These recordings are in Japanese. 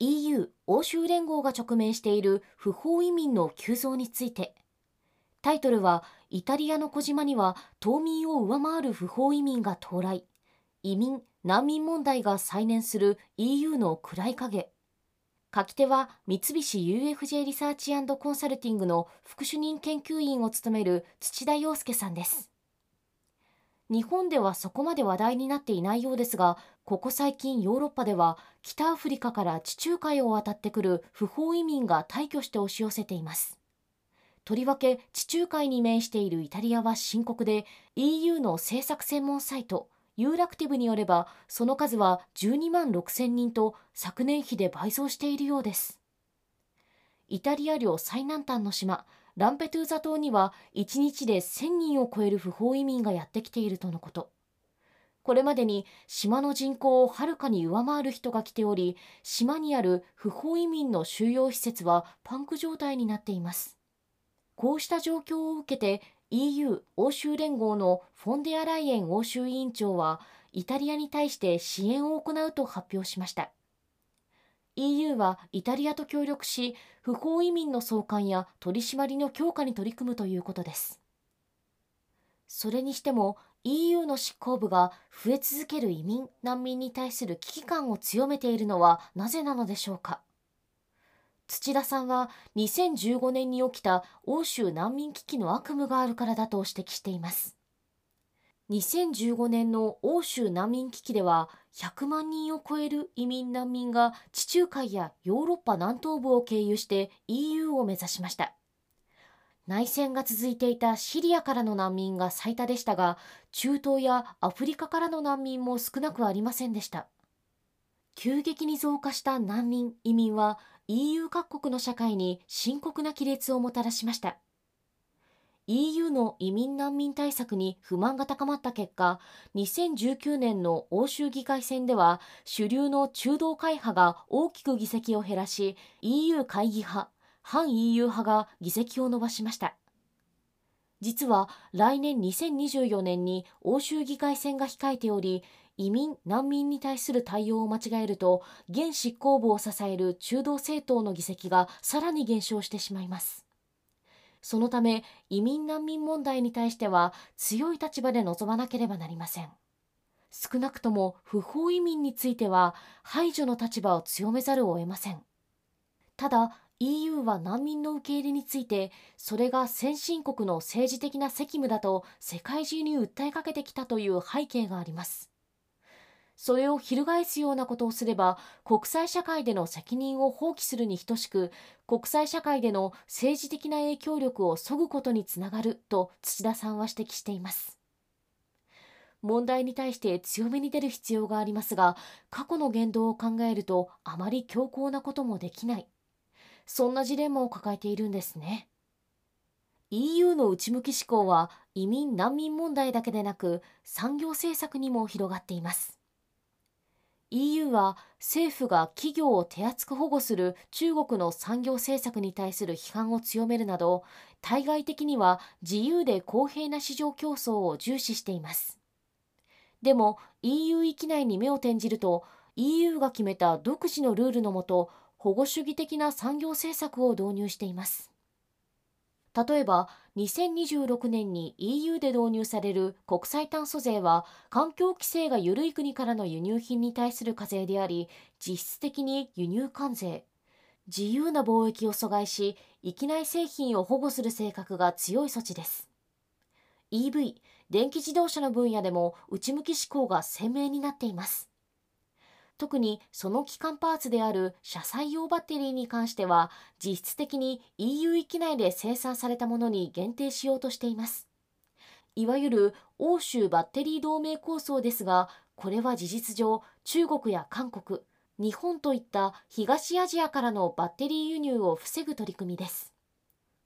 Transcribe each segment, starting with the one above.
EU 欧州連合が直面している不法移民の急増について。タイトルはイタリアの小島には島民を上回る不法移民が到来。移民難民問題が再燃する EU の暗い影。書き手は三菱 UFJ リサーチコンサルティングの副主任研究員を務める土田洋介さんです。日本ではそこまで話題になっていないようですがここ最近ヨーロッパでは北アフリカから地中海を渡ってくる不法移民が大挙して押し寄せています。とりわけ地中海に面しているイタリアは深刻で EU の政策専門サイトユーラクティブによればその数は12万6000人と昨年比で倍増しているようです。イタリア領最南端の島ランペトゥーザ島には1日で1000人を超える不法移民がやってきているとのこと。これまでに島の人口をはるかに上回る人が来ており島にある不法移民の収容施設はパンク状態になっています。こうした状況を受けて EU 欧州連合のフォンデアライエン欧州委員長はイタリアに対して支援を行うと発表しました。EU はイタリアと協力し不法移民の送還や取り締まりの強化に取り組むということです。それにしても EU の執行部が増え続ける移民難民に対する危機感を強めているのはなぜなのでしょうか。土田さんは2015年に起きた欧州難民危機の悪夢があるからだと指摘しています。2015年の欧州難民危機では100万人を超える移民難民が地中海やヨーロッパ南東部を経由して EU を目指しました。内戦が続いていたシリアからの難民が最多でしたが中東やアフリカからの難民も少なくありませんでした。急激に増加した難民移民は EU 各国の社会に深刻な亀裂をもたらしました。EU の移民難民対策に不満が高まった結果2019年の欧州議会選では主流の中道会派が大きく議席を減らし EU 会議派反 EU 派が議席を伸ばしました。実は来年2024年に欧州議会選が控えており移民・難民に対する対応を間違えると現執行部を支える中道政党の議席がさらに減少してしまいます。そのため移民難民問題に対しては強い立場で臨まなければなりません。少なくとも不法移民については排除の立場を強めざるを得ません。ただ EU は難民の受け入れについてそれが先進国の政治的な責務だと世界中に訴えかけてきたという背景があります。それを翻すようなことをすれば国際社会での責任を放棄するに等しく国際社会での政治的な影響力を削ぐことにつながると土田さんは指摘しています。問題に対して強めに出る必要がありますが過去の言動を考えるとあまり強硬なこともできない。そんなジレンマを抱えているんですね。EU の内向き思考は移民難民問題だけでなく産業政策にも広がっています。EU は政府が企業を手厚く保護する中国の産業政策に対する批判を強めるなど対外的には自由で公平な市場競争を重視しています。でも EU 域内に目を転じると EU が決めた独自のルールのもと保護主義的な産業政策を導入しています。例えば2026年に EU で導入される国際炭素税は環境規制が緩い国からの輸入品に対する課税であり実質的に輸入関税。自由な貿易を阻害し域内製品を保護する性格が強い措置です。EV 電気自動車の分野でも内向き思考が鮮明になっています。特にその基幹パーツである車載用バッテリーに関しては実質的に EU 域内で生産されたものに限定しようとしています。いわゆる欧州バッテリー同盟構想ですがこれは事実上中国や韓国日本といった東アジアからのバッテリー輸入を防ぐ取り組みです。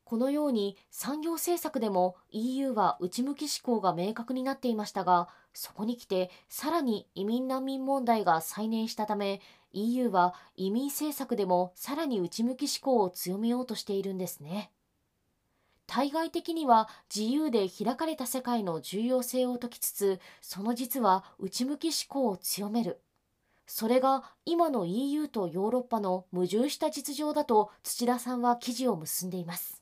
このように産業政策でも EU は内向き志向が明確になっていましたがそこに来てさらに移民難民問題が再燃したため EU は移民政策でもさらに内向き志向を強めようとしているんですね。対外的には自由で開かれた世界の重要性を説きつつその実は内向き志向を強める。それが今の EU とヨーロッパの矛盾した実情だと土田さんは記事を結んでいます。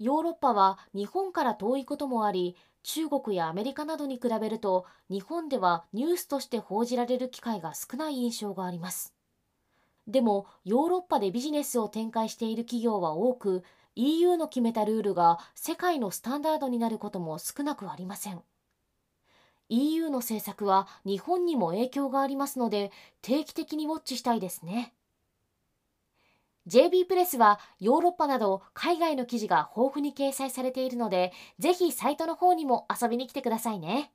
ヨーロッパは日本から遠いこともあり中国やアメリカなどに比べると日本ではニュースとして報じられる機会が少ない印象があります。でもヨーロッパでビジネスを展開している企業は多く EU の決めたルールが世界のスタンダードになることも少なくありません。EU の政策は日本にも影響がありますので定期的にウォッチしたいですね。JB プレスはヨーロッパなど海外の記事が豊富に掲載されているので、ぜひサイトの方にも遊びに来てくださいね。